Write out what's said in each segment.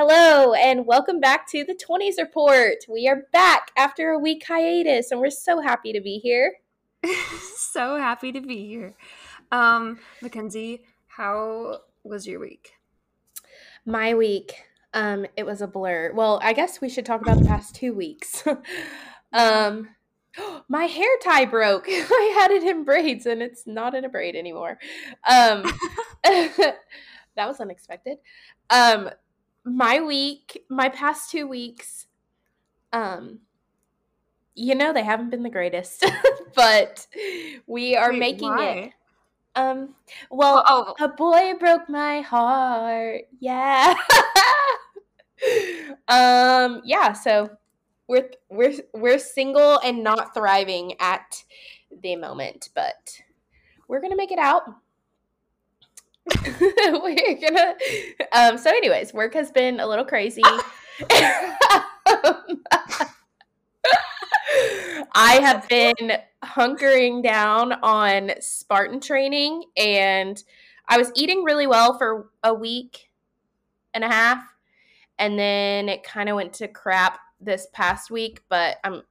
Hello, and welcome back to the 20s Report. We are back after a week hiatus, and we're so happy to be here. so happy to be here. Um, Mackenzie, how was your week? My week, um, it was a blur. Well, I guess we should talk about the past two weeks. um, my hair tie broke. I had it in braids, and it's not in a braid anymore. Um, that was unexpected. Um, my week, my past two weeks, um, you know they haven't been the greatest, but we are Wait, making why? it. Um, well, oh, oh. a boy broke my heart. Yeah. um, yeah. So we're we're we're single and not thriving at the moment, but we're gonna make it out. we're gonna um so anyways work has been a little crazy. I have been hunkering down on spartan training and i was eating really well for a week and a half and then it kind of went to crap this past week but i'm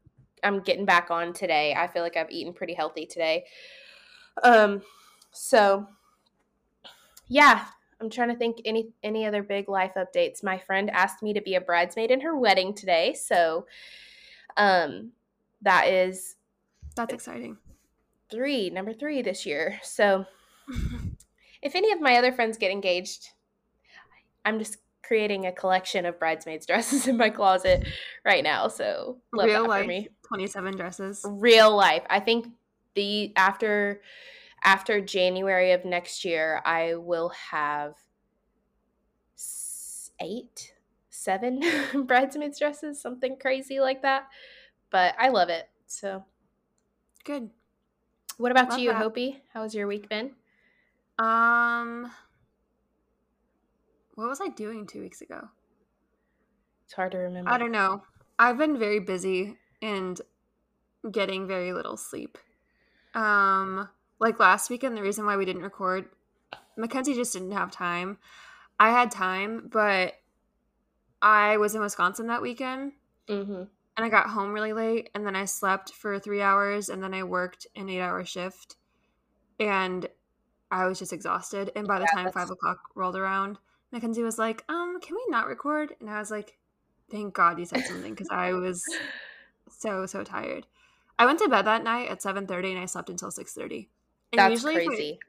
i'm getting back on today. I feel like i've eaten pretty healthy today. Um so yeah, I'm trying to think any any other big life updates. My friend asked me to be a bridesmaid in her wedding today, so um that is that's exciting. 3, number 3 this year. So if any of my other friends get engaged, I'm just creating a collection of bridesmaids dresses in my closet right now. So real life, 27 dresses. Real life. I think the after after January of next year, I will have eight, seven bridesmaids dresses, something crazy like that. But I love it. So good. What about love you, that. Hopi? How has your week been? Um, what was I doing two weeks ago? It's hard to remember. I don't know. I've been very busy and getting very little sleep. Um, like last weekend, the reason why we didn't record, Mackenzie just didn't have time. I had time, but I was in Wisconsin that weekend. Mm-hmm. And I got home really late, and then I slept for three hours, and then I worked an eight hour shift. And I was just exhausted. And by the yeah, time five o'clock rolled around, Mackenzie was like, um, can we not record? And I was like, thank God you said something because I was so, so tired. I went to bed that night at 7.30 and I slept until 6.30. And That's crazy.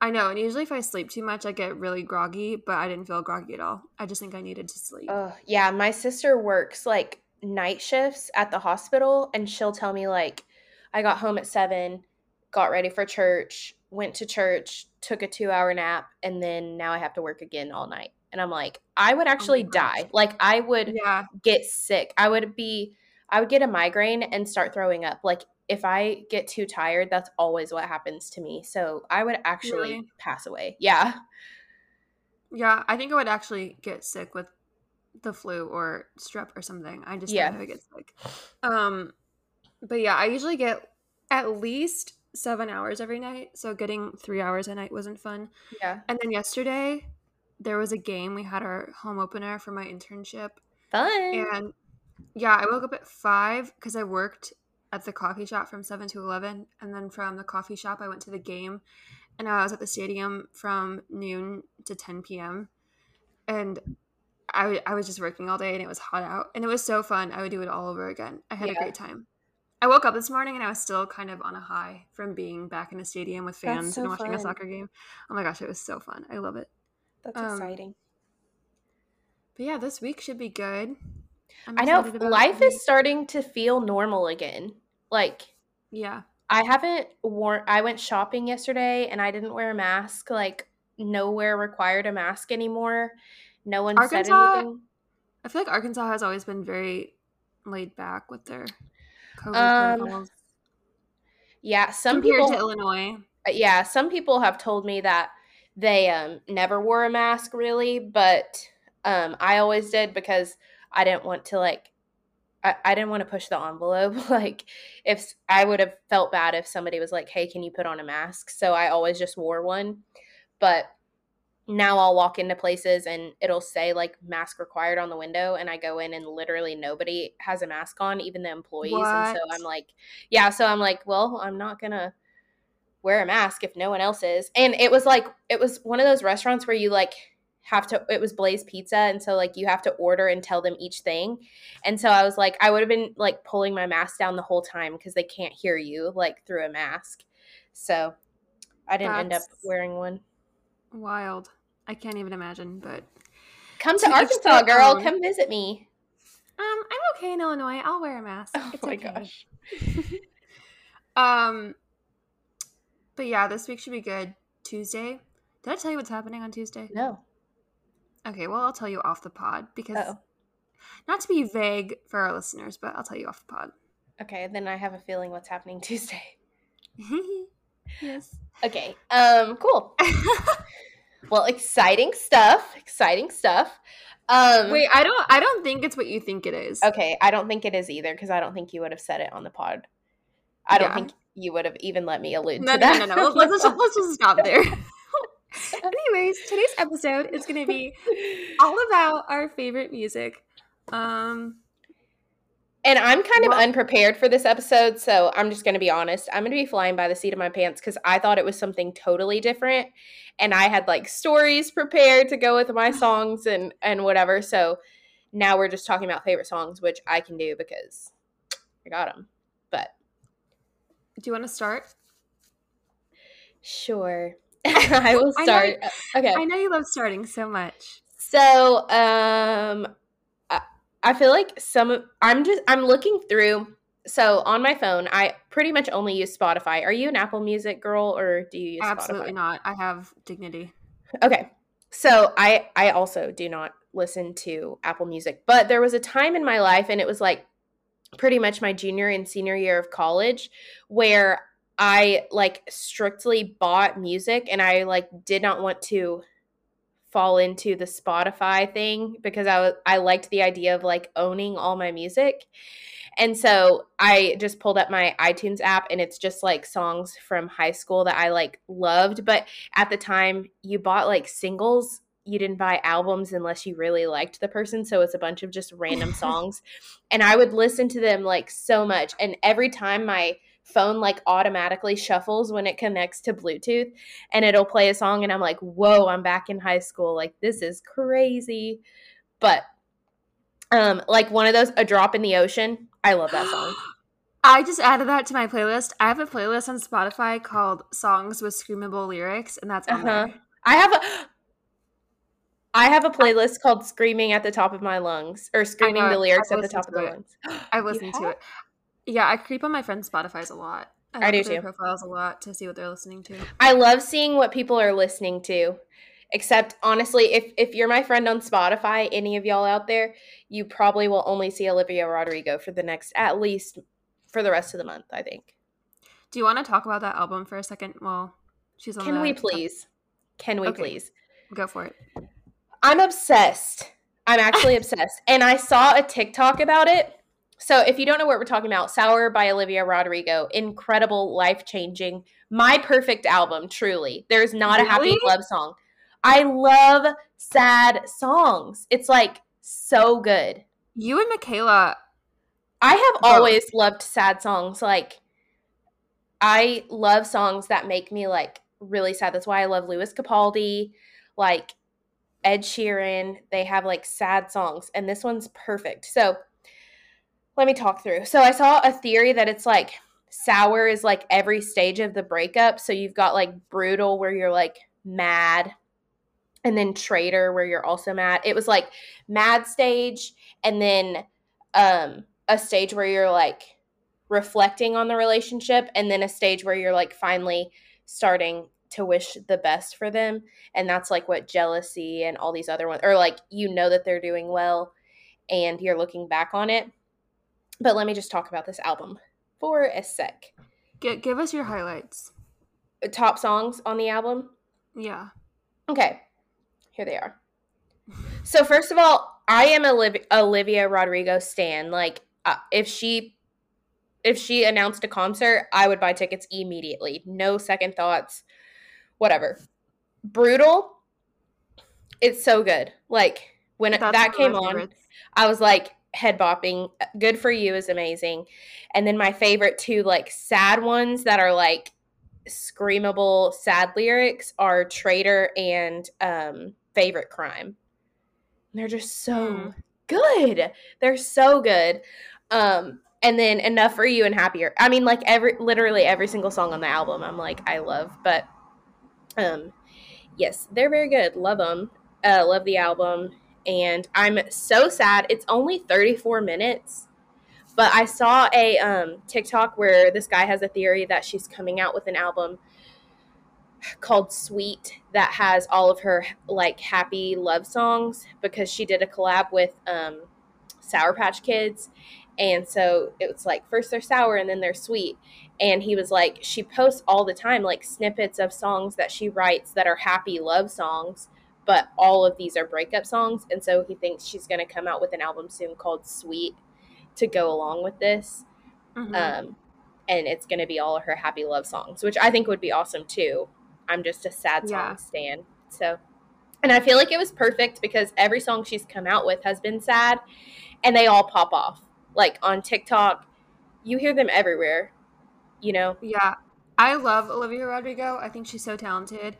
I, I, know, and usually if I sleep too much, I get really groggy, but I didn't feel groggy at all. I just think I needed to sleep. Uh, yeah, my sister works like night shifts at the hospital, and she'll tell me like, I got home at seven, got ready for church, went to church, took a two-hour nap, and then now I have to work again all night. And I'm like, I would oh actually oh die. Like I would yeah. get sick. I would be I would get a migraine and start throwing up. Like if I get too tired, that's always what happens to me. So I would actually really? pass away. Yeah. Yeah, I think I would actually get sick with the flu or strep or something. I just yeah. I get sick. Um, but yeah, I usually get at least seven hours every night. So getting three hours a night wasn't fun. Yeah. And then yesterday there was a game. We had our home opener for my internship. Fun. And yeah, I woke up at five because I worked at the coffee shop from 7 to 11 and then from the coffee shop i went to the game and i was at the stadium from noon to 10 p.m and I, I was just working all day and it was hot out and it was so fun. I would do it all over again. I had yeah. a great time. I woke up this morning and i was still kind of on a high from being back in a stadium with fans so and watching fun. a soccer game. Oh my gosh it was so fun. I love it. That's um, exciting. but yeah this week should be good. I'm i know life is starting to feel normal again like, yeah. I haven't worn, I went shopping yesterday and I didn't wear a mask. Like, nowhere required a mask anymore. No one Arkansas, said anything. I feel like Arkansas has always been very laid back with their COVID um, protocols. Yeah, some Compared people to Illinois. Uh, yeah, some people have told me that they um, never wore a mask really, but um, I always did because I didn't want to like I, I didn't want to push the envelope. like if I would have felt bad if somebody was like, "Hey, can you put on a mask?" So I always just wore one. But now I'll walk into places and it'll say like mask required on the window and I go in and literally nobody has a mask on, even the employees. What? And so I'm like, yeah, so I'm like, well, I'm not going to wear a mask if no one else is. And it was like it was one of those restaurants where you like have to it was Blaze Pizza and so like you have to order and tell them each thing. And so I was like I would have been like pulling my mask down the whole time because they can't hear you like through a mask. So I didn't That's end up wearing one. Wild. I can't even imagine, but come to, Arkansas, girl. Come visit me. Um, I'm okay in Illinois. I'll wear a mask. Oh it's my okay. gosh. um, but yeah, this week should be good. Tuesday. Did I tell you what's happening on Tuesday? No. Okay, well, I'll tell you off the pod because Uh-oh. not to be vague for our listeners, but I'll tell you off the pod. Okay, then I have a feeling what's happening Tuesday. yes. Okay. Um, cool. well, exciting stuff. Exciting stuff. Um, Wait, I don't. I don't think it's what you think it is. Okay, I don't think it is either because I don't think you would have said it on the pod. I don't think you would have even let me allude no, to no, that. No, no, no. Let's, let's, just, let's just stop there. Anyways, today's episode is going to be all about our favorite music. Um, and I'm kind of unprepared for this episode, so I'm just going to be honest. I'm going to be flying by the seat of my pants because I thought it was something totally different, and I had like stories prepared to go with my songs and and whatever. So now we're just talking about favorite songs, which I can do because I got them. But do you want to start? Sure. I will start. I know, okay. I know you love starting so much. So, um I, I feel like some I'm just I'm looking through so on my phone, I pretty much only use Spotify. Are you an Apple Music girl or do you use Absolutely Spotify? not. I have dignity. Okay. So I I also do not listen to Apple Music, but there was a time in my life and it was like pretty much my junior and senior year of college where I like strictly bought music and I like did not want to fall into the Spotify thing because I was I liked the idea of like owning all my music. And so I just pulled up my iTunes app and it's just like songs from high school that I like loved, but at the time you bought like singles. You didn't buy albums unless you really liked the person. So it's a bunch of just random songs. And i would listen to them like so much. And every time my phone like automatically shuffles when it connects to bluetooth and it'll play a song and i'm like whoa i'm back in high school like this is crazy but um like one of those a drop in the ocean i love that song I just added that to my playlist. I have a playlist on Spotify called Songs with Screamable Lyrics, and that's on uh-huh. there. I have a I have a playlist called "Screaming at the Top of My Lungs" or "Screaming the Lyrics at the Top of the Lungs." I listen to it. Yeah, I creep on my friends' Spotify's a lot. I, I do too. Profiles a lot to see what they're listening to. I love seeing what people are listening to. Except honestly, if if you're my friend on Spotify, any of y'all out there, you probably will only see Olivia Rodrigo for the next at least for the rest of the month. I think. Do you want to talk about that album for a second? Well, she's on. Can we please? Can we okay. please? Go for it. I'm obsessed. I'm actually obsessed. And I saw a TikTok about it. So if you don't know what we're talking about, Sour by Olivia Rodrigo, incredible, life changing, my perfect album, truly. There's not really? a happy love song. I love sad songs. It's like so good. You and Michaela. I have always loved sad songs. Like, I love songs that make me like really sad. That's why I love Lewis Capaldi. Like, Ed Sheeran. They have like sad songs, and this one's perfect. So let me talk through. So I saw a theory that it's like sour is like every stage of the breakup. So you've got like brutal where you're like mad, and then traitor where you're also mad. It was like mad stage, and then um a stage where you're like reflecting on the relationship, and then a stage where you're like finally starting to wish the best for them and that's like what jealousy and all these other ones or like you know that they're doing well and you're looking back on it but let me just talk about this album. For a sec. G- give us your highlights. Uh, top songs on the album? Yeah. Okay. Here they are. So first of all i am olivia, olivia rodrigo stan. Like uh, if she if she announced a concert i would buy tickets immediately. No second thoughts. Whatever. Brutal, It's so good. Like when That's that came on, favorites. I was like head bopping. Good for you is amazing. And then my favorite two like sad ones that are like screamable sad lyrics are Traitor and um Favorite Crime. They're just so Mm. good. They're so good. Um and then enough for you and happier. I mean like every literally every single song on the album I'm like I love, but um yes, they're very good. Love them. Uh love the album and I'm so sad. It's only 34 minutes. But I saw a um, TikTok where this guy has a theory that she's coming out with an album called Sweet that has all of her like happy love songs because she did a collab with um, Sour Patch Kids. And so it was like first they're sour and then they're sweet. And he was like, she posts all the time like snippets of songs that she writes that are happy love songs but all of these are breakup songs and so he thinks she's going to come out with an album soon called sweet to go along with this Mhm. um, and it's going to be all her happy love songs which i think would be awesome too i'm just a sad song Yeah. stan so and i feel like it was perfect because every song she's come out with has been sad and they all pop off like on tiktok you hear them everywhere you know Yeah, I love Olivia Rodrigo. I think she's so talented.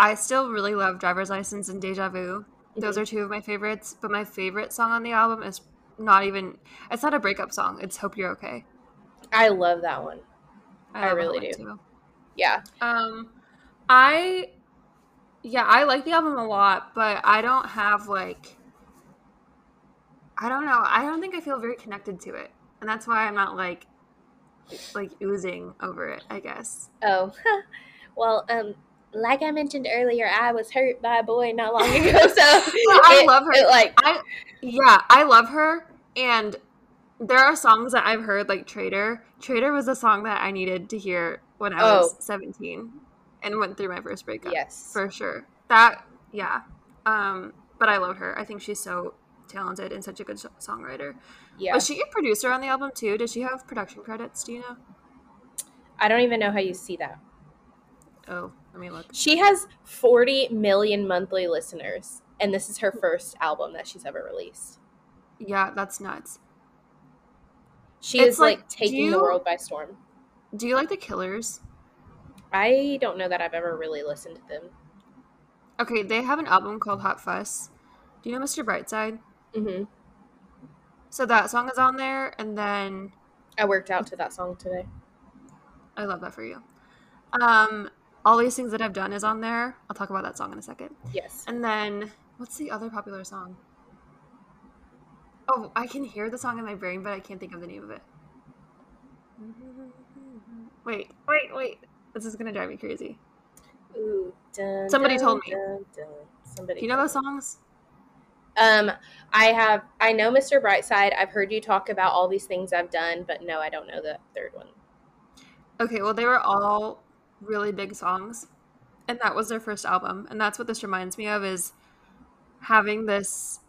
I still really love Driver's License and Deja Vu. Those Mhm. are two of my favorites. But my favorite song on the album is not even. It's not a breakup song. It's "Hope You're Okay." i love that one I that really one, do. Too. yeah Um, I, yeah, I like the album a lot, but I don't have like. I don't know. I don't think I feel very connected to it, and that's why I'm not like, like oozing over it. I guess. Oh, well, um, like I mentioned earlier, I was hurt by a boy not long ago, so I it- love her. it, like, I yeah, I love her and there are songs that I've heard like Traitor. Traitor was a song that I needed to hear when I was Oh. 17 and went through my first breakup. yes, For sure. That yeah. Um but I love her. I think she's so talented and such a good so- songwriter. yeah. Was she a producer on the album too? Did she have production credits? Do you know? I don't even know how you see that. Oh, let me look. She has 40 million monthly listeners, and this is her first album that she's ever released. Yeah, that's nuts. She It's is like, like, taking the world by storm. Do you like the Killers? I don't know that I've ever really listened to them. Okay, they have an album called Hot Fuss. Do you know Mr. Brightside? hmm So that song is on there, and then I worked out to that song today. I love that for you. Um, all these things that I've done is on there. I'll talk about that song in a second. Yes. And then what's the other popular song? Oh, I can hear the song in my brain, but I can't think of the name of it. Wait, wait, wait. This is gonna drive me crazy. Ooh, dun, Somebody dun, told me. dun. Somebody. Do you know those songs? Um, I have. I know Mr. Brightside. I've heard you talk about all these things I've done, but no, I don't know the third one. Okay, well, they were all really big songs, and that was their first album. And that's what this reminds me of is having this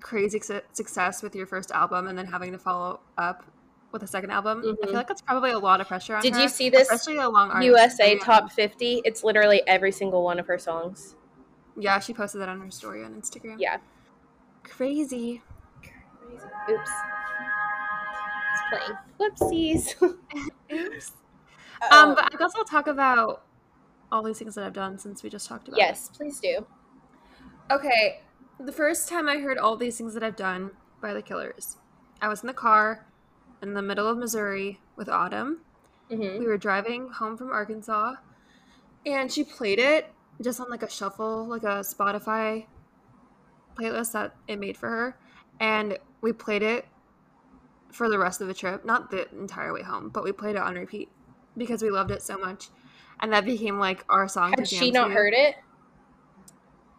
crazy su- success with your first album, and then having to follow up with a second album. I Mhm. feel like that's probably a lot of pressure on Did her, you see this especially a long artist. USA. Top 50? It's literally every single one of her songs. Yeah, she posted that on her story on Instagram. Yeah. crazy. Oops. It's playing. Whoopsies. Oops. Um, but I guess I'll talk about all these things that I've done since we just talked about. it. yes, please do. Okay, the first time I heard all these things that I've done by the Killers, I was in the car in the middle of Missouri with Autumn. hmm We were driving home from Arkansas, and she played it just on like a shuffle, like a Spotify playlist that it made for her, and we played it for the rest of the trip. Not the entire way home, but we played it on repeat because we loved it so much, and that became like our song. Had she not to. heard it?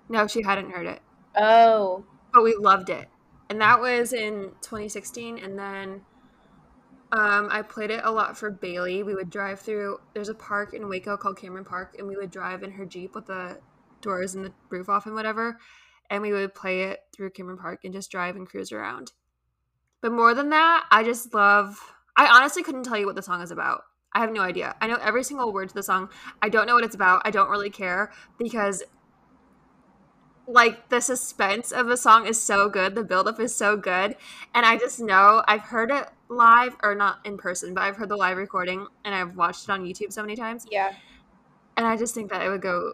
No, she hadn't heard it. Oh. but we loved it and that was in 2016 and then um, i played it a lot for bailey we would drive through there's a park in waco called cameron park and we would drive in her jeep with the doors and the roof off and whatever and we would play it through cameron park and just drive and cruise around but more than that i just love i honestly couldn't tell you what the song is about i have no idea i know every single word to the song i don't know what it's about i don't really care because like the suspense of the song is so good, the buildup is so good, and I just know I've heard it live or not in person, but I've heard the live recording and I've watched it on YouTube so many times. Yeah. And I just think that it would go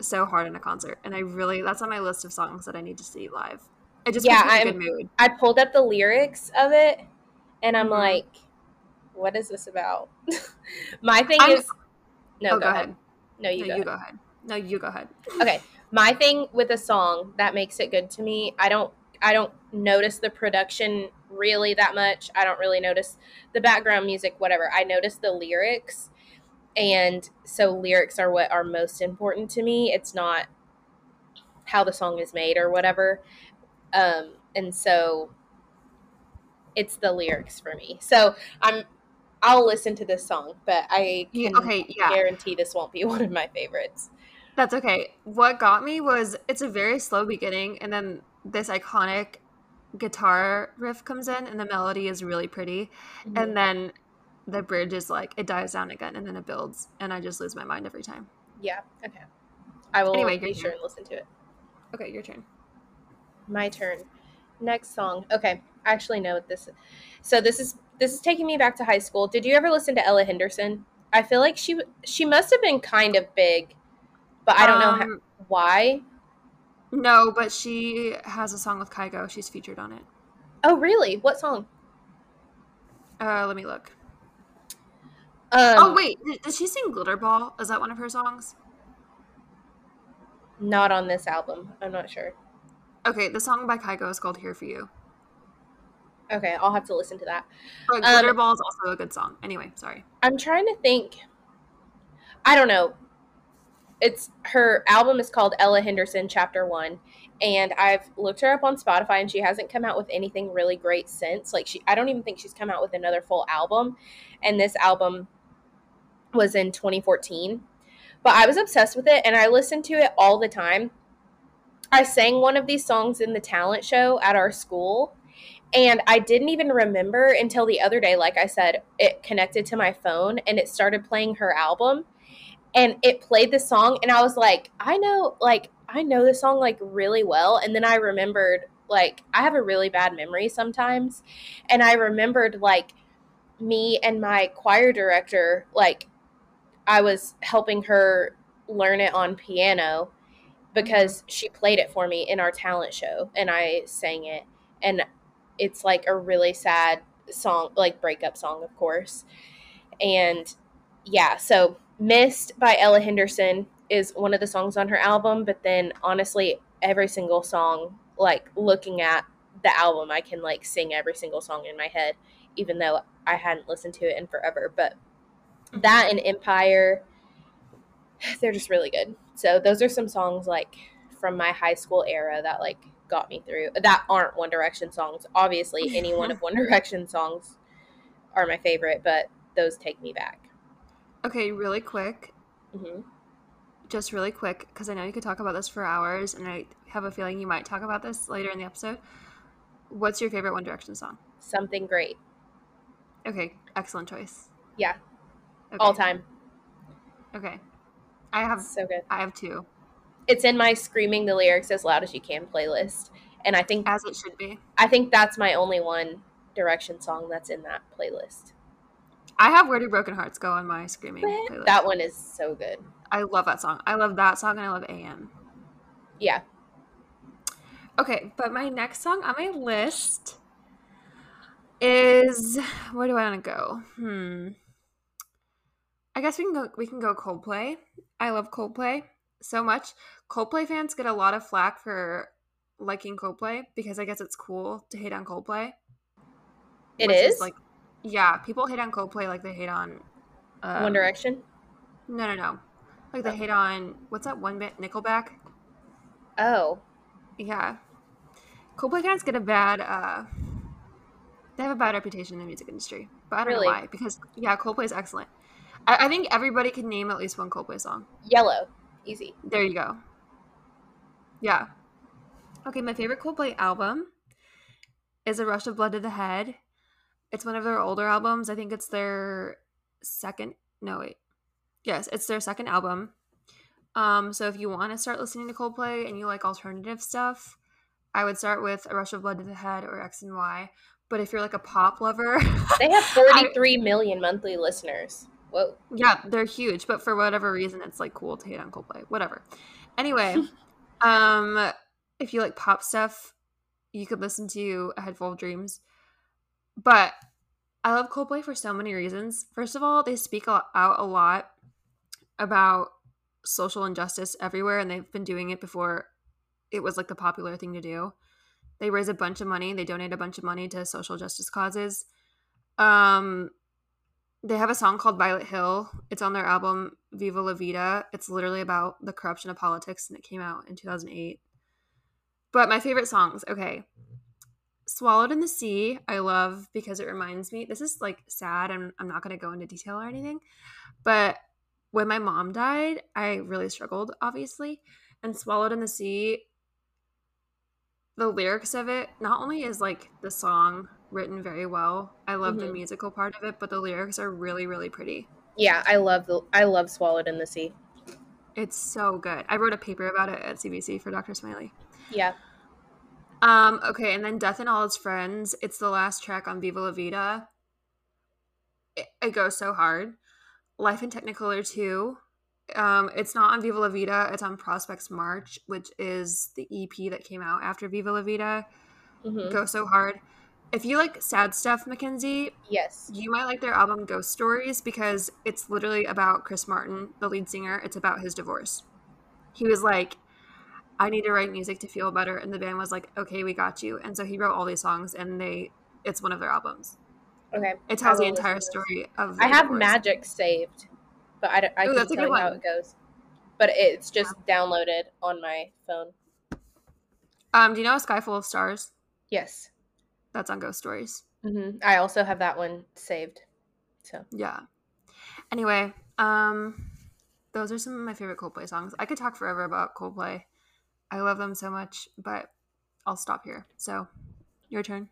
so hard in a concert, and I really that's on my list of songs that I need to see live. It just Yeah, puts me in a good mood. I pulled up the lyrics of it and I'm Mhm. like, what is this about? My thing I'm- is no, oh, go, ahead. No, you no, go. you ahead. go ahead. No, you go ahead. Okay. My thing with a song that makes it good to me, I don't I don't notice the production really that much. I don't really notice the background music, whatever. I notice the lyrics. And so lyrics are what are most important to me. It's not how the song is made or whatever. Um, and so it's the lyrics for me. So I'm I'll listen to this song, but I can okay, yeah. guarantee this won't be one of my favorites. That's okay. What got me was it's a very slow beginning, and then this iconic guitar riff comes in, and the melody is really pretty. Mm-hmm. And then the bridge is like, it dives down again, and then it builds, and I just lose my mind every time. Yeah. Okay. I will Anyway, be sure turn. and listen to it. Okay, your turn. My turn. Next song. Okay. I actually know what this is. So this is this is taking me back to high school. Did you ever listen to Ella Henderson? I feel like she she must have been kind of big, but I don't know how, Um, why. No, but she has a song with Kygo. She's featured on it. Oh, really? What song? Uh, let me look. Um, oh wait, did she sing Glitterball? Is that one of her songs? not on this album. I'm not sure. Okay, the song by Kygo is called "Here for You." Okay, I'll have to listen to that. But Um, Glitter Ball is also a good song. Anyway, sorry. I'm trying to think. I don't know. It's her album is called Ella Henderson Chapter 1 and I've looked her up on Spotify and she hasn't come out with anything really great since. Like she I don't even think she's come out with another full album and this album was in 2014. But I was obsessed with it and I listened to it all the time. I sang one of these songs in the talent show at our school and I didn't even remember until the other day, like I said, it connected to my phone and it started playing her album. And it played the song, and I was like, I know, like, I know this song, like, really well. And then I remembered, like, I have a really bad memory sometimes. And I remembered, like, me and my choir director, like, I was helping her learn it on piano because mm-hmm. she played it for me in our talent show and I sang it. And it's like a really sad song, like breakup song, of course. And yeah, so Missed by Ella Henderson is one of the songs on her album, but then honestly, every single song, like looking at the album, I can like sing every single song in my head, even though I hadn't listened to it in forever. But mm-hmm. that and Empire, they're just really good. So those are some songs like from my high school era that like got me through that aren't One Direction songs. Obviously, any one of One Direction songs are my favorite, but those take me back. Okay, really quick, hmm just really quick, because I know you could talk about this for hours, and I have a feeling you might talk about this later in the episode. What's your favorite One Direction song? Something great, Okay, excellent choice. Yeah. Okay. all time, Okay, I have so good. I have two, It's in my screaming the lyrics as loud as you can playlist, and I think as it should be. I think that's my only One Direction song that's in that playlist. I have Where Do Broken Hearts Go on my screaming playlist. That one is so good. I love that song. I love that song, and I love AM. Yeah, Okay, but my next song on my list is where do I want to go? Hmm. I guess we can go. We can go Coldplay. I love Coldplay so much. Coldplay fans get a lot of flack for liking Coldplay because I guess it's cool to hate on Coldplay. it which is. like, yeah, people hate on Coldplay like they hate on um, One Direction. No, no, no. Like they Oh. hate on what's that one bit Nickelback? Oh, Yeah. Coldplay fans get a bad uh they have a bad reputation in the music industry. But I don't Really? know why. Because yeah, Coldplay is excellent. I, I think everybody can name at least one Coldplay song. Yellow, easy. There you go. Yeah. Okay, my favorite Coldplay album is A Rush of Blood to the Head. It's one of their older albums. I think it's their second no wait. Yes, it's their second album. Um, so if you want to start listening to Coldplay and you like alternative stuff, I would start with A Rush of Blood to the Head or X and Y. But if you're like a pop lover, they have forty-three I, million monthly listeners. Whoa. Yeah, they're huge, but for whatever reason, it's like cool to hate on Coldplay. Whatever. Anyway, um, if you like pop stuff, you could listen to A Head Full of Dreams. But I love Coldplay for so many reasons. First of all, they speak out a lot about social injustice everywhere, and they've been doing it before it was like the popular thing to do. They raise a bunch of money, they donate a bunch of money to social justice causes. Um, they have a song called Violet Hill. It's on their album Viva La Vida. It's literally about the corruption of politics, and it came out in 2008. But my favorite songs, okay. Swallowed in the Sea, I love because it reminds me, this is like sad, and I'm not going to go into detail or anything, but when my mom died, I really struggled, obviously. And Swallowed in the Sea, the lyrics of it, not only is like the song written very well, I love mm-hmm. the musical part of it, but the lyrics are really, really pretty. Yeah, I love the I love Swallowed in the Sea. It's so good. I wrote a paper about it at CBC for Dr. Smiley. Yeah. Um, okay, and then Death and All Its Friends. It's the last track on Viva La Vida. It, it goes so hard. Life in Technicolor 2. Um, it's not on Viva La Vida, it's on Prospekt's March, which is the EP that came out after Viva La Vida. Mm-hmm. Go so hard. If you like sad stuff, Mackenzie, yes, you might like their album Ghost Stories because it's literally about Chris Martin, the lead singer. It's about his divorce. He was like, I need to write music to feel better. And the band was like, okay, we got you. And so he wrote all these songs and they, it's one of their albums. Okay. It tells the entire story of. I have divorce. Magic saved, but I, don't, I Ooh, can tell you how it goes. But it's just yeah. downloaded on my phone. Um, do you know A Sky Full of Stars? Yes. That's on Ghost Stories. Mm-hmm. I also have that one saved. So yeah. Anyway, um, those are some of my favorite Coldplay songs. I could talk forever about Coldplay. I love them so much, but I'll stop here. So, your turn.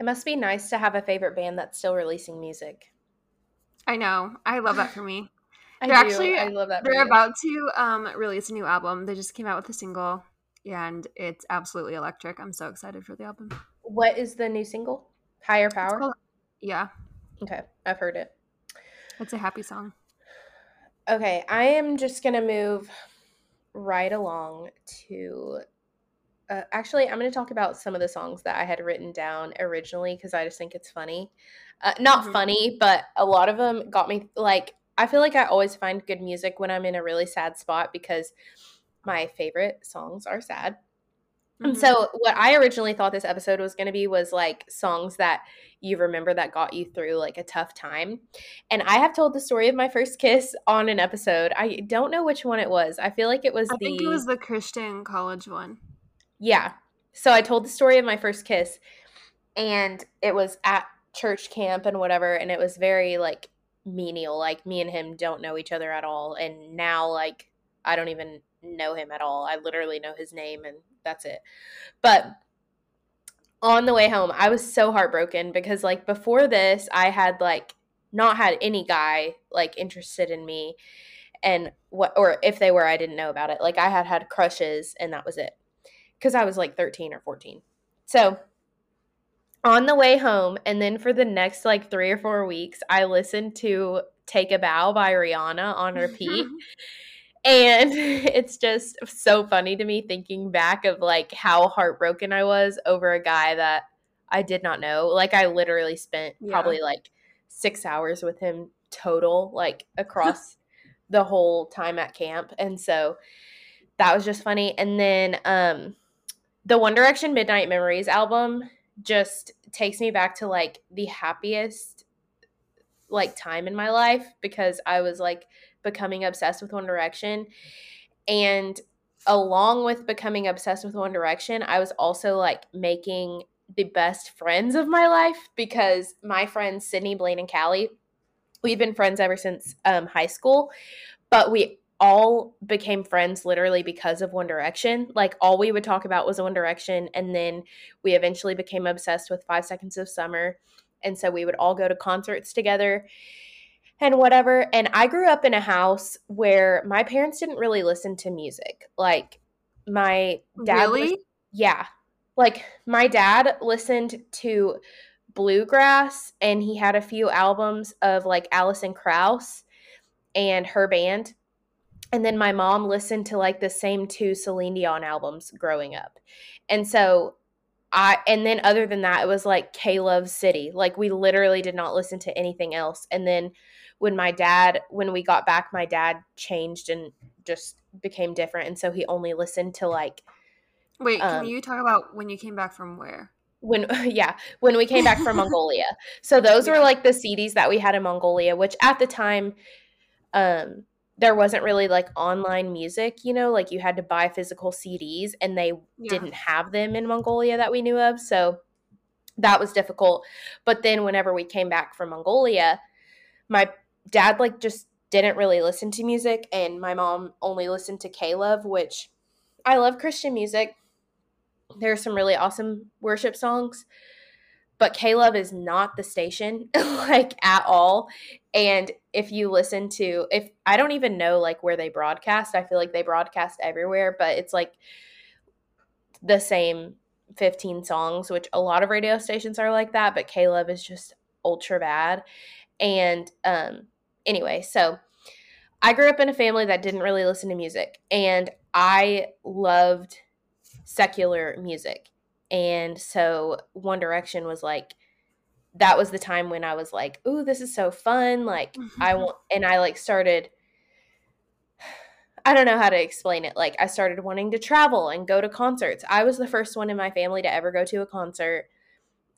It must be nice to have a favorite band that's still releasing music. I know. I love that for me. I they're do. actually I love that. They're about to um, release a new album. They just came out with a single, and it's absolutely electric. I'm so excited for the album. What is the new single? Higher Power. Called, yeah. Okay, I've heard it. It's a happy song. Okay, I am just gonna move right along to. Uh, actually, I'm going to talk about some of the songs that I had written down originally because I just think it's funny. Uh, not mm-hmm. funny, but a lot of them got me like. I feel like I always find good music when I'm in a really sad spot because my favorite songs are sad. Mm-hmm. And so, what I originally thought this episode was going to be was like songs that you remember that got you through like a tough time. And I have told the story of my first kiss on an episode. I don't know which one it was. I feel like it was I the think it was the Christian college one. Yeah. So I told the story of my first kiss and it was at church camp and whatever and it was very like menial like me and him don't know each other at all and now like I don't even know him at all. I literally know his name and that's it. But on the way home, I was so heartbroken because like before this, I had like not had any guy like interested in me and what or if they were, I didn't know about it. Like I had had crushes and that was it. Cuz I was like 13 or 14. So, on the way home and then for the next like 3 or 4 weeks, I listened to Take a Bow by Rihanna on repeat. And it's just so funny to me thinking back of like how heartbroken I was over a guy that I did not know. Like I literally spent yeah. probably like 6 hours with him total like across the whole time at camp. And so that was just funny. And then um the One Direction Midnight Memories album just takes me back to like the happiest like time in my life because I was like becoming obsessed with One Direction. And along with becoming obsessed with One Direction, I was also like making the best friends of my life because my friends Sydney, Blaine, and Callie, we've been friends ever since um, high school, but we all became friends literally because of One Direction. Like all we would talk about was One Direction, and then we eventually became obsessed with Five Seconds of Summer, and so we would all go to concerts together. And whatever. And I grew up in a house where my parents didn't really listen to music. Like my dad Really? lis- yeah. Like my dad listened to bluegrass and he had a few albums of like Alison Krauss and her band. And then my mom listened to like the same two Celine Dion albums growing up. And so I and then other than that it was like K Love City. Like we literally did not listen to anything else. And then when my dad when we got back my dad changed and just became different. And so he only listened to like Wait, can Um, you talk about when you came back from where? when yeah when we came back from mongolia. So those were like the cds that we had in mongolia which at the time um there wasn't really like online music you know like you had to buy physical cds and they Yeah. didn't have them in mongolia that we knew of. So that was difficult. But then whenever we came back from mongolia my dad like just didn't really listen to music and my mom only listened to k-love which i love christian music. There's some really awesome worship songs but K-Love is not the station like at all. And if you listen to if I don't even know like where they broadcast. I feel like they broadcast everywhere but it's like the same 15 songs which a lot of radio stations are like that but K-Love is just ultra bad. And um anyway so I grew up in a family that didn't really listen to music and I loved secular music. And so One Direction was like that was the time when I was like, "Ooh, this is so fun." Like I want and I like started I don't know how to explain it. Like I started wanting to travel and go to concerts. I was the first one in my family to ever go to a concert.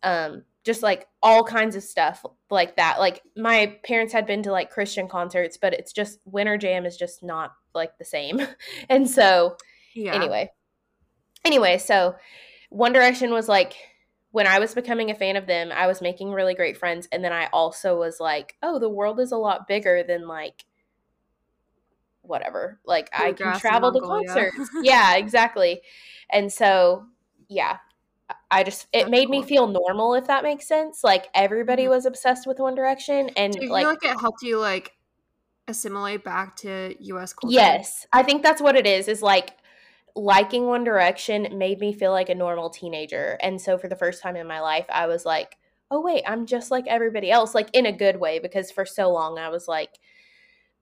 Um just like all kinds of stuff like that. Like my parents had been to like Christian concerts, but it's just Winter Jam is just not like the same. and so Yeah. anyway anyway so one direction was like when i was becoming a fan of them i was making really great friends and then i also was like oh the world is a lot bigger than like whatever like i can travel to concerts yeah exactly and so yeah i just it That's made me feel normal if that makes sense like everybody Mhm. was obsessed with one direction and Do you like feel like it helped you like assimilate back to US culture? Yes, I think that's what it is. Is like liking One Direction made me feel like a normal teenager, and so for the first time in my life, I was like, "Oh wait, I'm just like everybody else," like in a good way. Because for so long, I was like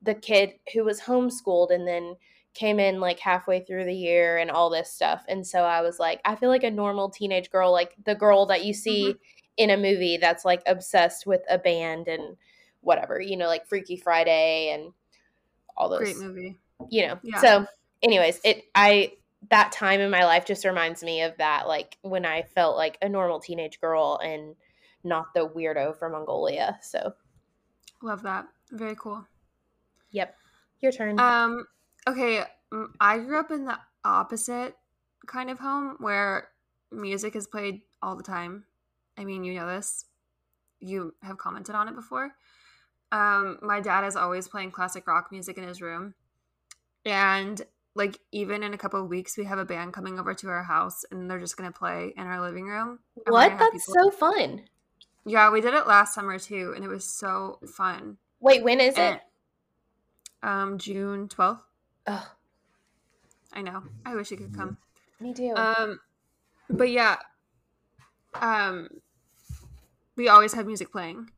the kid who was homeschooled and then came in like halfway through the year and all this stuff, and so I was like, I feel like a normal teenage girl, like the girl that you see in a movie that's like obsessed with a band and whatever, you know, like Freaky Friday and all those Great movie. you know Yeah. so anyways it i that time in my life just reminds me of that like when i felt like a normal teenage girl and not the weirdo from mongolia so Love that. Very cool. yep your turn Um, okay, I grew up in the opposite kind of home where music is played all the time. I mean, you know this. You have commented on it before. Um, my dad is always playing classic rock music in his room. And like even in a couple of weeks we have a band coming over to our house and they're just going to play in our living room. what that's so fun Yeah, we did it last summer too and it was so fun. wait when is And- it Um June 12th. Oh I know. I wish you could come. me too. Um, but yeah, um, we always have music playing,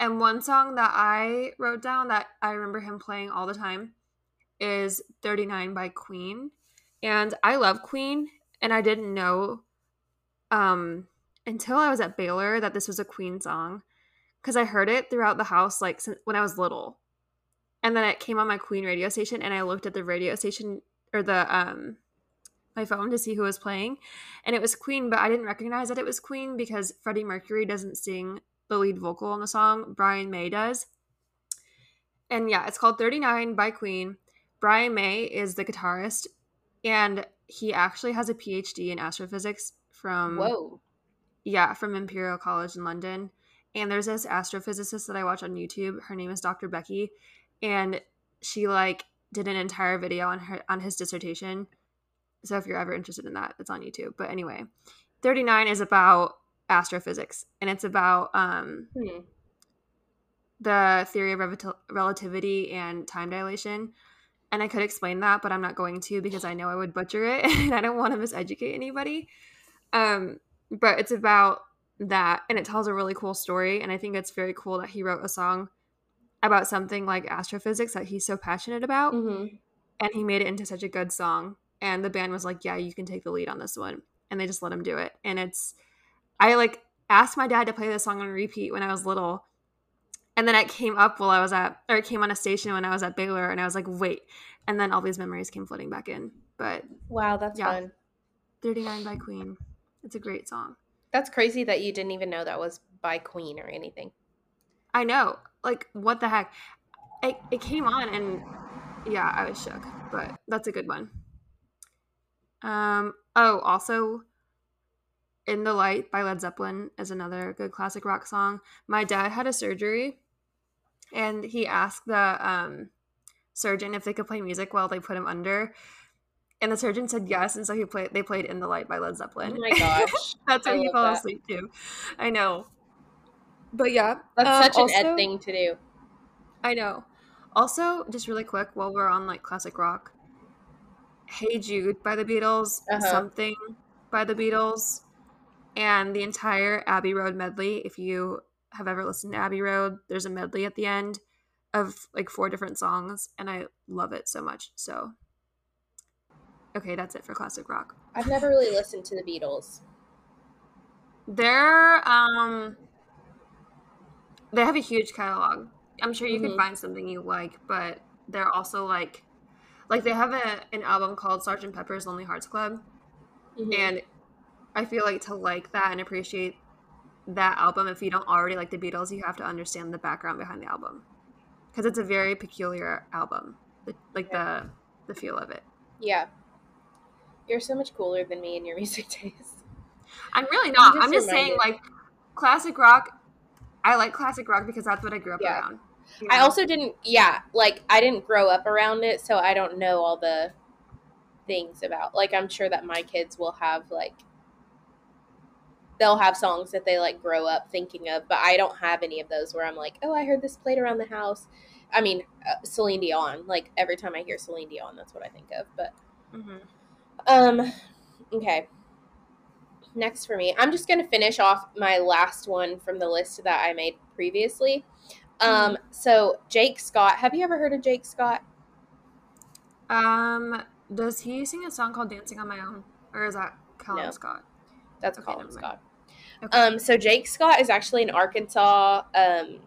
and one song that I wrote down that I remember him playing all the time is "39" by Queen, and I love Queen, and I didn't know, um, until I was at Baylor that this was a Queen song, because I heard it throughout the house like since when I was little, and then it came on my Queen radio station, and I looked at the radio station or the um my phone to see who was playing, and it was Queen, but I didn't recognize that it was Queen because Freddie Mercury doesn't sing the lead vocal on the song. Brian May does. And yeah, it's called 39 by Queen. Brian May is the guitarist, and he actually has a PhD in astrophysics from whoa yeah, from Imperial College in London. And there's this astrophysicist that I watch on YouTube. Her name is Dr. Becky, and she like did an entire video on her on his dissertation. So if you're ever interested in that, it's on YouTube. But anyway, 39 is about astrophysics and it's about um Hmm. the theory of relativity and time dilation. And I could explain that, but I'm not going to because I know I would butcher it and I don't want to miseducate anybody. Um, but it's about that and it tells a really cool story. And I think it's very cool that he wrote a song about something like astrophysics that he's so passionate about. Mm-hmm. And he made it into such a good song. And the band was like, yeah, you can take the lead on this one. And they just let him do it. And it's, I like asked my dad to play this song on repeat when I was little and then it came up while I was at, or it came on a station when I was at Baylor, and I was like, wait. And then all these memories came flooding back in. But wow, that's yeah, fun. 39 by Queen. It's a great song. That's crazy that you didn't even know that was by Queen or anything. I know. Like, what the heck? It, it came on, and yeah, I was shook. But that's a good one. Um. Oh, also, in the Light by Led Zeppelin is another good classic rock song. My dad had a surgery and he asked the um, surgeon if they could play music while they put him under. And the surgeon said yes, and so he played. They played "In the Light" by Led Zeppelin. Oh my gosh, that's how he fell that. asleep too. I know, but yeah, that's um, such an also, Ed thing to do. I know. Also, just really quick, while we're on like classic rock, "Hey Jude" by the Beatles, uh-huh. "Something" by the Beatles, and the entire Abbey Road medley. If you have ever listened to Abbey Road, there's a medley at the end of like four different songs, and I love it so much. So, okay, that's it for classic rock. I've never really listened to the Beatles. They're um, they have a huge catalog. I'm sure you mm-hmm. can find something you like, but they're also like, like they have a, an album called Sergeant Pepper's Lonely Hearts Club, mm-hmm. and I feel like to like that and appreciate that album, if you don't already like the Beatles, you have to understand the background behind the album because it's a very peculiar album, the, like yeah. the the feel of it. Yeah, you're so much cooler than me in your music taste. I'm really not. I'm just, I'm just saying, like classic rock. I like classic rock because that's what I grew up yeah. around. You know? I also didn't. Yeah, like I didn't grow up around it, so I don't know all the things about. Like I'm sure that my kids will have like they'll have songs that they like grow up thinking of, but I don't have any of those where I'm like, oh, I heard this played around the house. I mean, uh, Celine Dion. Like every time I hear Celine Dion, that's what I think of. But mm-hmm. um, okay. Next for me, I'm just gonna finish off my last one from the list that I made previously. Um, mm-hmm. so Jake Scott. Have you ever heard of Jake Scott? Um, does he sing a song called "Dancing on My Own" or is that Calum no. Scott? That's okay, Colin Scott. Okay. Um, so Jake Scott is actually an Arkansas um,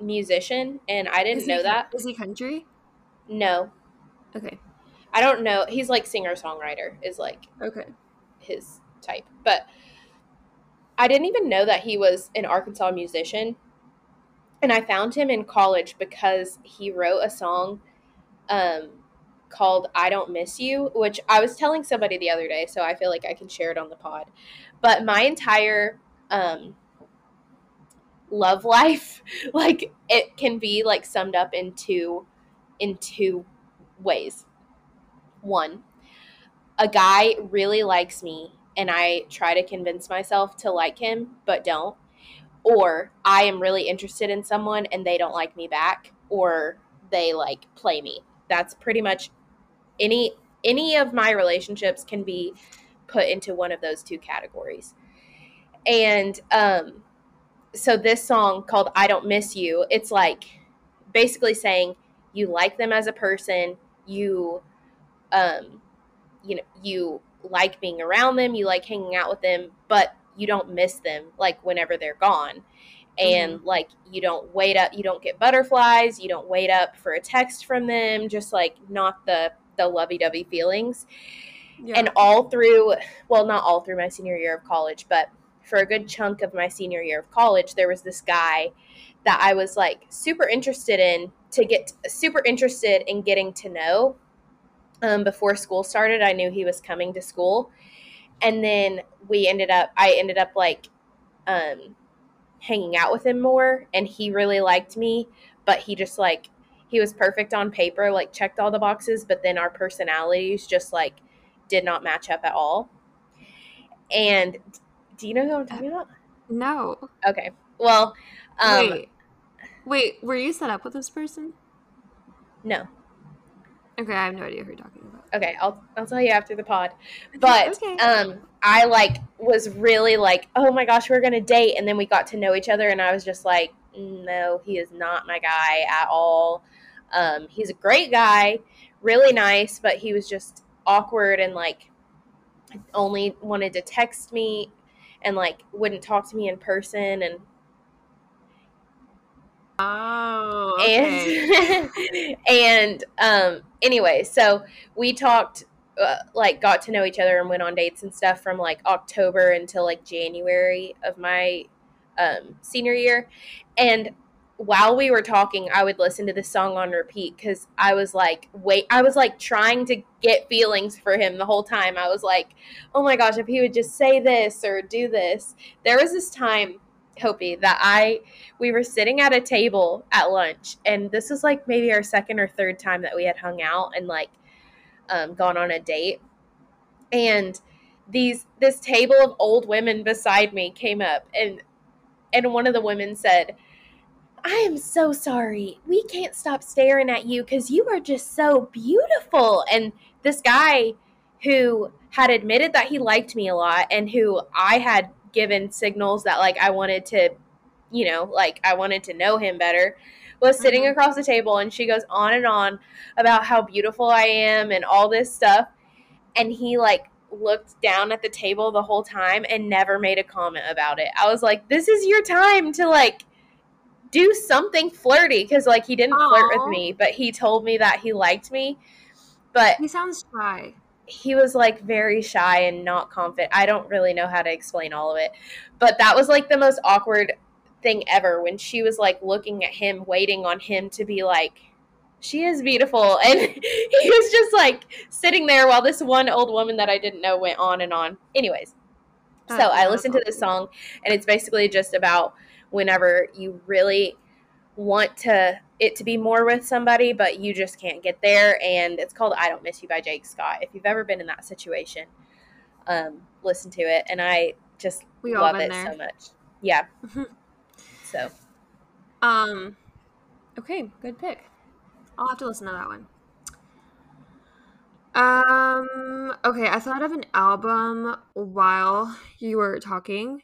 musician, and I didn't know that. Is he country? No. Okay. I don't know. He's like singer songwriter is like okay his type, but I didn't even know that he was an Arkansas musician. And I found him in college because he wrote a song um, called I Don't Miss You, which I was telling somebody the other day, so I feel like I can share it on the pod. But my entire um, love life, like it can be like summed up in two in two ways. One, a guy really likes me and I try to convince myself to like him but don't. Or I am really interested in someone and they don't like me back or they like play me. That's pretty much any any of my relationships can be put into one of those two categories. And um so this song called I Don't Miss You, it's like basically saying you like them as a person, you um you know, you like being around them, you like hanging out with them, but you don't miss them like whenever they're gone. And mm-hmm. like you don't wait up, you don't get butterflies, you don't wait up for a text from them, just like not the the lovey-dovey feelings. Yeah. And all through, well, not all through my senior year of college, but for a good chunk of my senior year of college, there was this guy that I was like super interested in to get super interested in getting to know. Um, before school started, I knew he was coming to school, and then we ended up. I ended up like um, hanging out with him more, and he really liked me, but he just like he was perfect on paper, like checked all the boxes, but then our personalities just like did not match up at all. And do you know who I'm talking about? No. Okay. Well, um, Wait, Wait, were you set up with this person? No. Okay, I have no idea who you're talking about. Okay, I'll I'll tell you after the pod. But Okay. um I like was really like, "Oh my gosh, we're going to date." And then we got to know each other and I was just like, "No, he is not my guy at all." Um he's a great guy, really nice, but he was just awkward and like only wanted to text me and like wouldn't talk to me in person and Oh, okay. and and um anyway so we talked uh, like got to know each other and went on dates and stuff from like october until like january of my um senior year. And while we were talking i would listen to this song on repeat because i was like wait i was like trying to get feelings for him the whole time. I was like oh my gosh if he would just say this or do this. There was this time hopi that i we were sitting at a table at lunch and this was like maybe our second or third time that we had hung out and like um, gone on a date. And these this table of old women beside me came up and and one of the women said i am so sorry. We can't stop staring at you because you are just so beautiful. And this guy who had admitted that he liked me a lot and who i had given signals that like i wanted to you know, like I wanted to know him better, was sitting Mhm. across the table and she goes on and on about how beautiful I am and all this stuff. And he like looked down at the table the whole time and never made a comment about it. I was like, this is your time to like do something flirty because like he didn't flirt with me, but he told me that he liked me. But He sounds shy. He was like very shy and not confident. I don't really know how to explain all of it. But that was like the most awkward thing ever when she was like looking at him, waiting on him to be like, she is beautiful. And he was just like sitting there while this one old woman that I didn't know went on and on. Anyways, so I listened to this song, and it's basically just about whenever you really want to it to be more with somebody, but you just can't get there. And it's called "I Don't Miss You" by Jake Scott. If you've ever been in that situation, um, listen to it, and I just We love it there. so much. Yeah. So Um, okay, good pick. I'll have to listen to that one. Um, okay, I thought of an album while you were talking.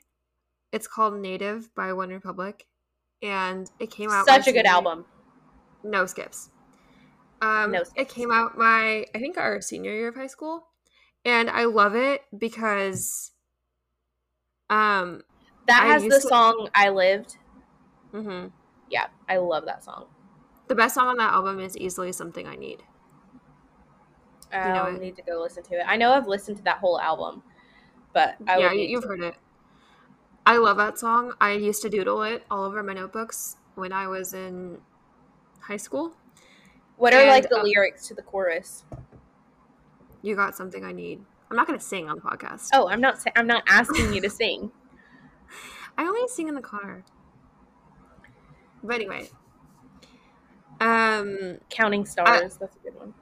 It's called Native by OneRepublic, and it came out. such a good senior- album. No skips. Um, No It came out my, I think, our senior year of high school, and I love it because, um, That I has the to- song "I Lived." Mm-hmm. Yeah, I love that song. the best song on that album is easily "Something I Need." I know it. need to go listen to it. I know I've listened to that whole album, but I yeah, you- you've to- heard it. I love that song. I used to doodle it all over my notebooks when I was in high school. What are like the uh, lyrics to the chorus? You got something I need. I'm not going to sing on the podcast. Oh, I'm not. I'm not asking you to sing. I only sing in the car. But anyway, um, Counting stars. that's a good one.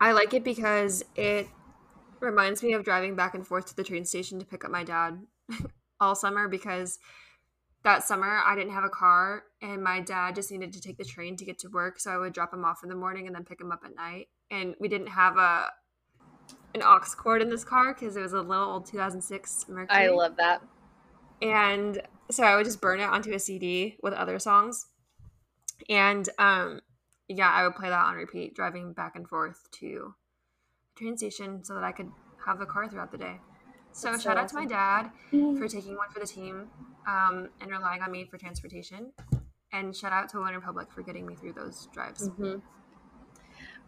I like it because it reminds me of driving back and forth to the train station to pick up my dad all summer because that summer I didn't have a car and my dad just needed to take the train to get to work so I would drop him off in the morning and then pick him up at night and we didn't have a an aux cord in this car because it was a little old 2006 Mercury I love that. and so I would just burn it onto a CD with other songs. And um yeah, I would play that on repeat driving back and forth to the train station so that I could have the car throughout the day. So That's so shout out to my dad for taking one for the team um, and relying on me for transportation. And shout out to OneRepublic for getting me through those drives. hmm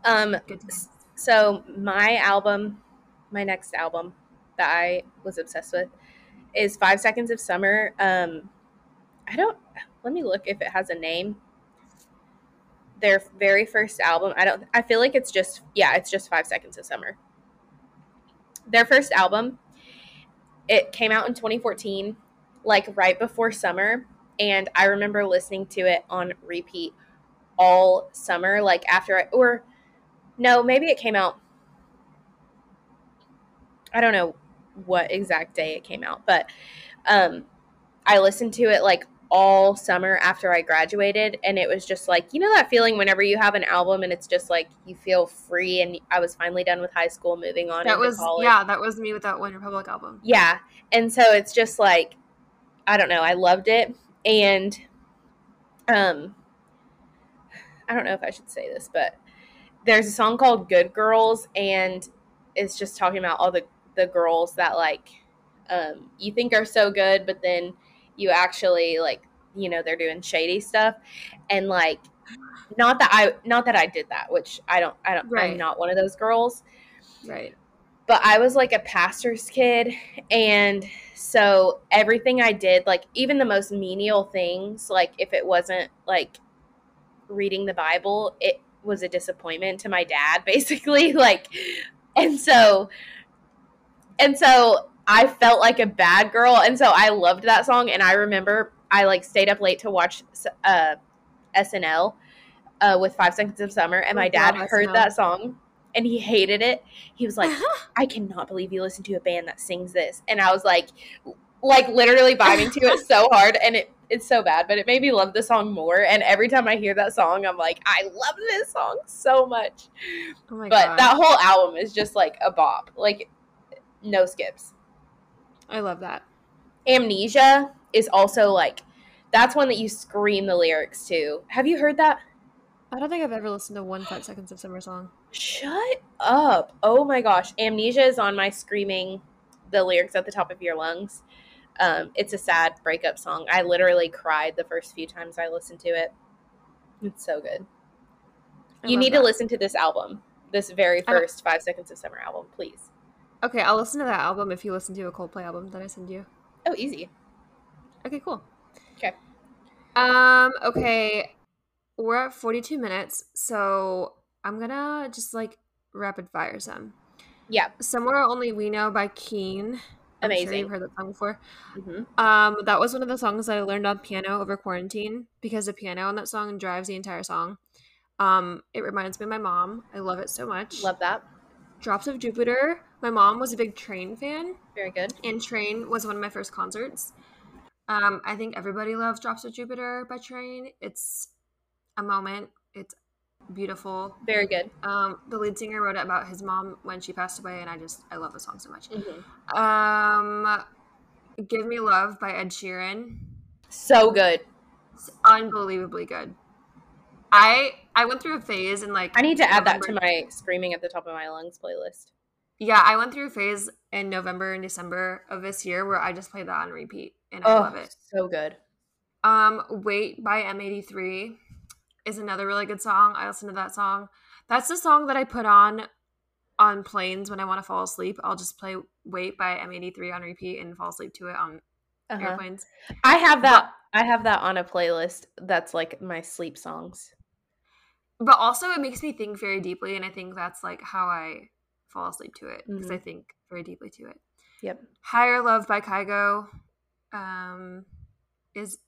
Um. Good. So my album, my next album that I was obsessed with, is Five Seconds of Summer. Um, I don't. Let me look if it has a name. Their very first album. I don't. I feel like it's just. Yeah, it's just Five Seconds of Summer. Their first album. It came out in 2014, like right before summer, and I remember listening to it on repeat all summer. Like after I or no, maybe it came out. I don't know what exact day it came out, but um, I listened to it like all summer after I graduated. And it was just like, you know, that feeling whenever you have an album and it's just like you feel free. And I was finally done with high school, moving on. That was, college. yeah, that was me with that OneRepublic album. Yeah. And so it's just like, I don't know, I loved it. And, um, I don't know if I should say this, but there's a song called Good Girls, and it's just talking about all the, the girls that like um, you think are so good, but then you actually like you know they're doing shady stuff, and like not that I not that I did that, which I don't I don't Right. I'm not one of those girls, Right. but I was like a pastor's kid, and so everything I did, like even the most menial things, like if it wasn't like reading the Bible, it was a disappointment to my dad, basically. Like, and so, and so I felt like a bad girl, and so I loved that song. And I remember I like stayed up late to watch uh, SNL uh, with Five Seconds of Summer, and my dad heard SNL. that song. And he hated it. He was like, I cannot believe you listen to a band that sings this. And I was like, like literally vibing to it so hard. And it, it's so bad, but it made me love the song more. And every time I hear that song, I'm like, I love this song so much. oh my but god. that whole album is just like a bop. Like, no skips. I love that. Amnesia is also like, that's one that you scream the lyrics to. Have you heard that? I don't think I've ever listened to one Five Seconds of Summer song. Shut up. Oh my gosh. Amnesia is on my screaming the lyrics at the top of your lungs. Um, it's a sad breakup song. I literally cried the first few times I listened to it. It's so good. I you need to listen to this album, this very first Five Seconds of Summer album, please. Okay, I'll listen to that album if you listen to a Coldplay album that I send you. Oh, easy. Okay, cool. Okay. Um, okay. We're at 42 minutes, so I'm gonna just like rapid fire some. Yeah. Somewhere Only We Know by Keane. I'm sure Amazing. you've heard that song before. hmm Um, that was one of the songs that I learned on piano over quarantine because the piano on that song drives the entire song. Um, it reminds me of my mom. I love it so much. Love that. Drops of Jupiter. My mom was a big Train fan, Very good. and Train was one of my first concerts. Um, I think everybody loves Drops of Jupiter by Train. It's a moment. It's beautiful. Very good. Um, the lead singer wrote it about his mom when she passed away, and I just I love the song so much. hmm Um, Give Me Love by Ed Sheeran. So good. It's unbelievably good. I I went through a phase in like I need to add that to my screaming at the top of my lungs playlist. Yeah I went through a phase in November and December of this year where I just played that on repeat and I Oh, love it. so good. Um, Wait by M83 is another really good song. I listen to that song. That's the song that I put on on planes when I want to fall asleep. I'll just play Wait by M83 on repeat and fall asleep to it on Uh-huh. airplanes. I have that. I have that on a playlist. That's like my sleep songs. But also it makes me think very deeply and I think that's like how I fall asleep to it because I think very deeply to it. Yep. Higher Love by Kygo um, is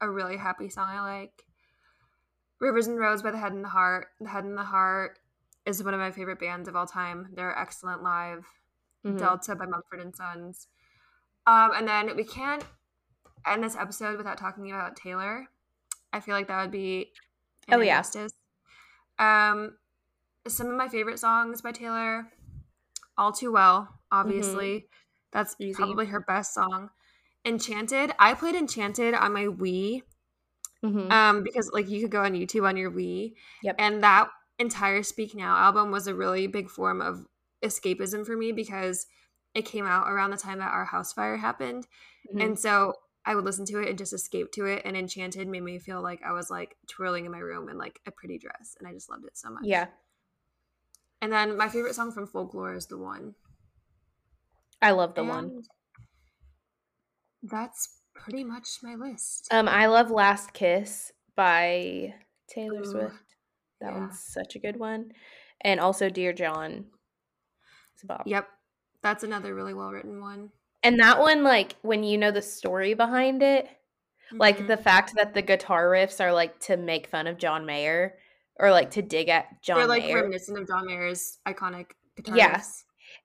a really happy song I like. Rivers and Roads by The Head and the Heart. The Head and the Heart is one of my favorite bands of all time. They're excellent live. Mhm. Delta by Mumford and Sons. Um, and then we can't end this episode without talking about Taylor. I feel like that would be Oh, yeah. injustice. Um, some of my favorite songs by Taylor, All Too Well, obviously. That's Easy. probably her best song. Enchanted. I played Enchanted on my Wii Mhm. um because like you could go on youtube on your wii Yep. and that entire speak now album was a really big form of escapism for me because it came out around the time that our house fire happened Mhm. and so i would listen to it and just escape to it and enchanted made me feel like i was like twirling in my room in like a pretty dress and i just loved it so much yeah, and then my favorite song from folklore is the one I love the one. That's pretty much my list Um, I love "Last Kiss" by Taylor Ooh, Swift. That yeah. one's such a good one, and also "Dear John." It's a bop. yep that's another really well written one And that one, like when you know the story behind it, like Mhm. the fact that the guitar riffs are like to make fun of John Mayer or like to dig at John They're like Mayer, reminiscent of John Mayer's iconic guitar Yeah.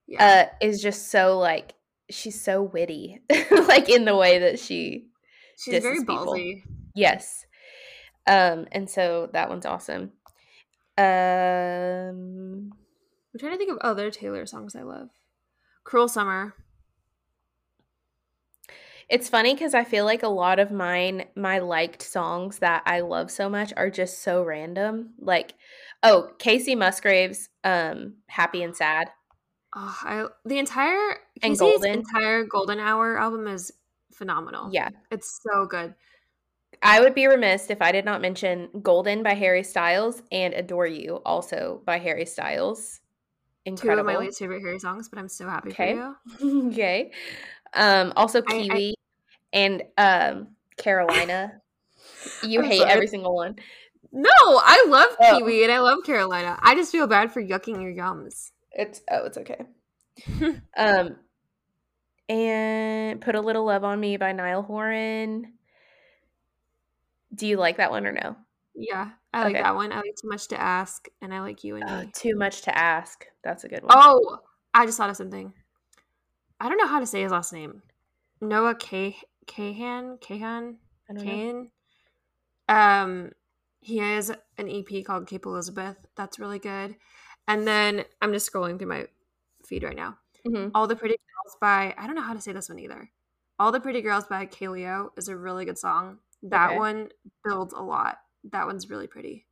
Yeah. uh, is just so like she's so witty, like in the way that she She's very ballsy. People. Yes. Um, and so that one's awesome. Um, I'm trying to think of other Taylor songs I love. Cruel Summer. It's funny because I feel like a lot of mine, my liked songs that I love so much are just so random. Like, oh, Kacey Musgraves, um, "Happy and Sad." Oh, I the entire and Golden entire Golden Hour album is phenomenal. Yeah, it's so good. I would be remiss if I did not mention Golden by Harry Styles and Adore You, also by Harry Styles. Incredible. Two of my least favorite Harry songs, but I'm so happy okay. for you. okay. Um, also Kiwi I, I, and um, Carolina. You hate sorry. every single one. No, I love oh. Kiwi and I love Carolina. I just feel bad for yucking your yums. It's oh, it's okay. um, and put a little love on me by Niall Horan. Do you like that one or no? Yeah, I like okay. that one. I like Too Much to Ask, and I like You and uh, Me. Too Much to Ask. That's a good one. Oh, I just thought of something. I don't know how to say his last name. Noah K Kahan Kahan Kahan. Um, he has an EP called Cape Elizabeth. That's really good. And then I'm just scrolling through my feed right now. Mm-hmm. All the Pretty Girls by I don't know how to say this one either. All the Pretty Girls by Kaleo is a really good song. That okay. one builds a lot. That one's really pretty.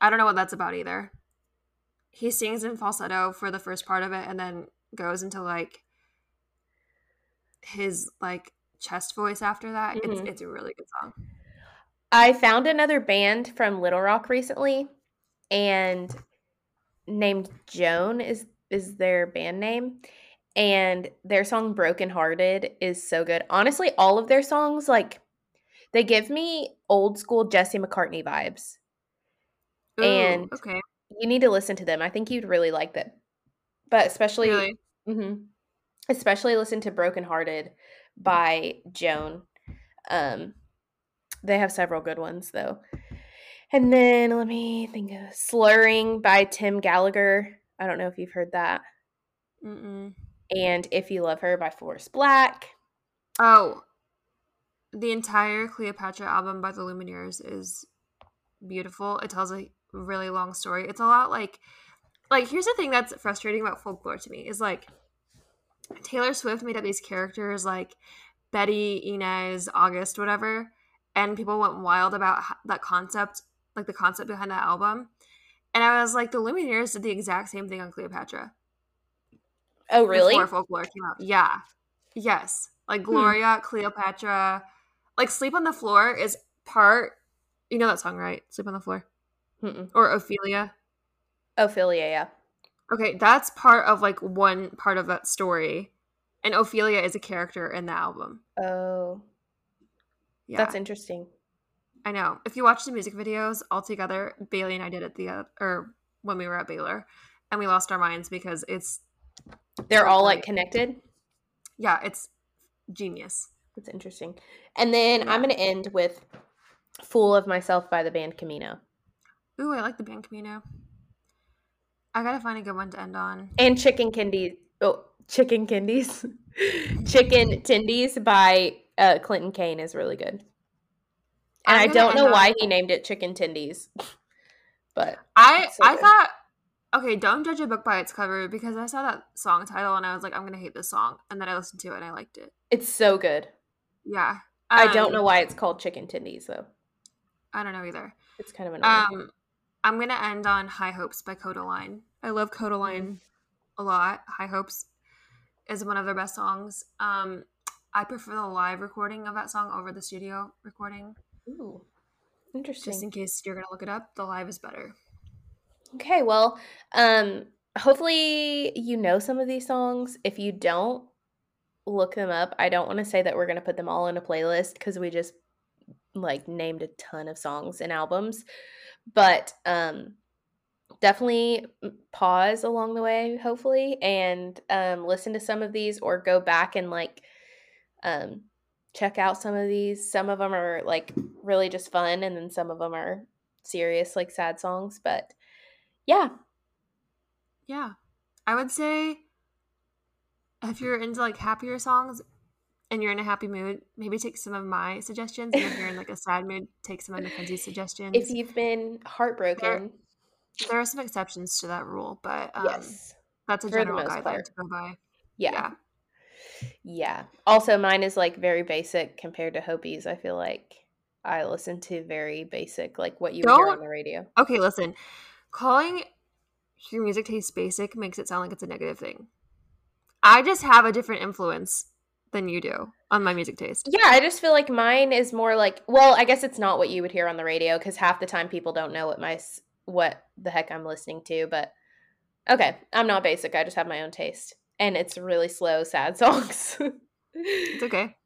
I don't know what that's about either. He sings in falsetto for the first part of it and then goes into like his like chest voice after that. Mm-hmm. It's it's a really good song. I found another band from Little Rock recently and named Joan is is their band name and their song broken hearted is so good honestly all of their songs like they give me old school jesse mccartney vibes Ooh, and okay you need to listen to them i think you'd really like them. But especially really? mm-hmm, especially listen to broken hearted by joan. Um they have several good ones though. And then let me think of slurring by tim gallagher. I don't know if you've heard that. Mm-mm. And If You Love Her by Forest Blakk. Oh, the entire Cleopatra album by the Lumineers is beautiful. It tells a really long story. It's a lot like like here's the thing that's frustrating about folklore to me is like Taylor Swift made up these characters like Betty, Inez, August, whatever, and people went wild about that concept, like the concept behind that album. And I was like, the Lumineers did the exact same thing on Cleopatra. Oh, really? Before folklore came out. Yeah. Yes. Like hmm. Gloria, hmm. Cleopatra. Like Sleep on the Floor is part. You know that song, right? Sleep on the Floor. Mm-mm. Or Ophelia. Ophelia, yeah. Okay, that's part of like one part of that story. And Ophelia is a character in the album. Oh. Yeah. That's interesting. I know. If you watch the music videos all together, Bailey and I did it the uh, or when we were at Baylor, and we lost our minds because it's they're all like connected. Yeah, it's genius. That's interesting. And then yeah. I'm going to end with "Fool of Myself" by the band Camino. Ooh, I like the band Camino. I gotta find a good one to end on. And Chicken Candies. Oh, Chicken Candies. Chicken Tendies by uh, Clinton Kane is really good. And I don't know why he named it Chicken Tendies. but I so I thought okay, don't judge a book by its cover because I saw that song title and I was like, I'm gonna hate this song, and then I listened to it and I liked it. It's so good. Yeah, um, I don't know um, why it's called Chicken Tendies though. I don't know either. It's kind of annoying. Um, I'm gonna end on High Hopes by Kodaline. I love Kodaline mm. a lot. High Hopes is one of their best songs. Um, I prefer the live recording of that song over the studio recording. Ooh, interesting. Just in case you're gonna look it up, the live is better. Okay, well, um, hopefully you know some of these songs. If you don't, look them up. I don't want to say that we're going to put them all in a playlist because we just like named a ton of songs and albums. But um definitely pause along the way hopefully and um listen to some of these or go back and like um check out some of these. Some of them are like really just fun and then some of them are serious like sad songs, but yeah. Yeah. I would say if you're into like happier songs, and you're in a happy mood, maybe take some of my suggestions. And if you're in like a sad mood, take some of Mackenzie's suggestions. If you've been heartbroken, there, there are some exceptions to that rule, but um, yes, that's a general guideline part. to go by. Yeah. yeah. Yeah. Also, mine is like very basic compared to Hopi's. I feel like I listen to very basic, like what you Don't, hear on the radio. Okay, listen. Calling your music taste basic makes it sound like it's a negative thing. I just have a different influence than you do on my music taste. Yeah, I just feel like mine is more like, well, I guess it's not what you would hear on the radio because half the time people don't know what my what the heck I'm listening to. But okay, I'm not basic. I just have my own taste, and it's really slow, sad songs. it's okay.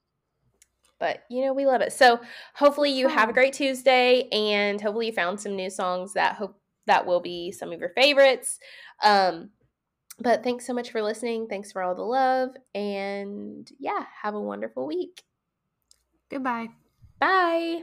But you know, we love it. So hopefully you have a great Tuesday, and hopefully you found some new songs that hope that will be some of your favorites. Um, but thanks so much for listening. Thanks for all the love. And yeah, have a wonderful week. Goodbye. Bye.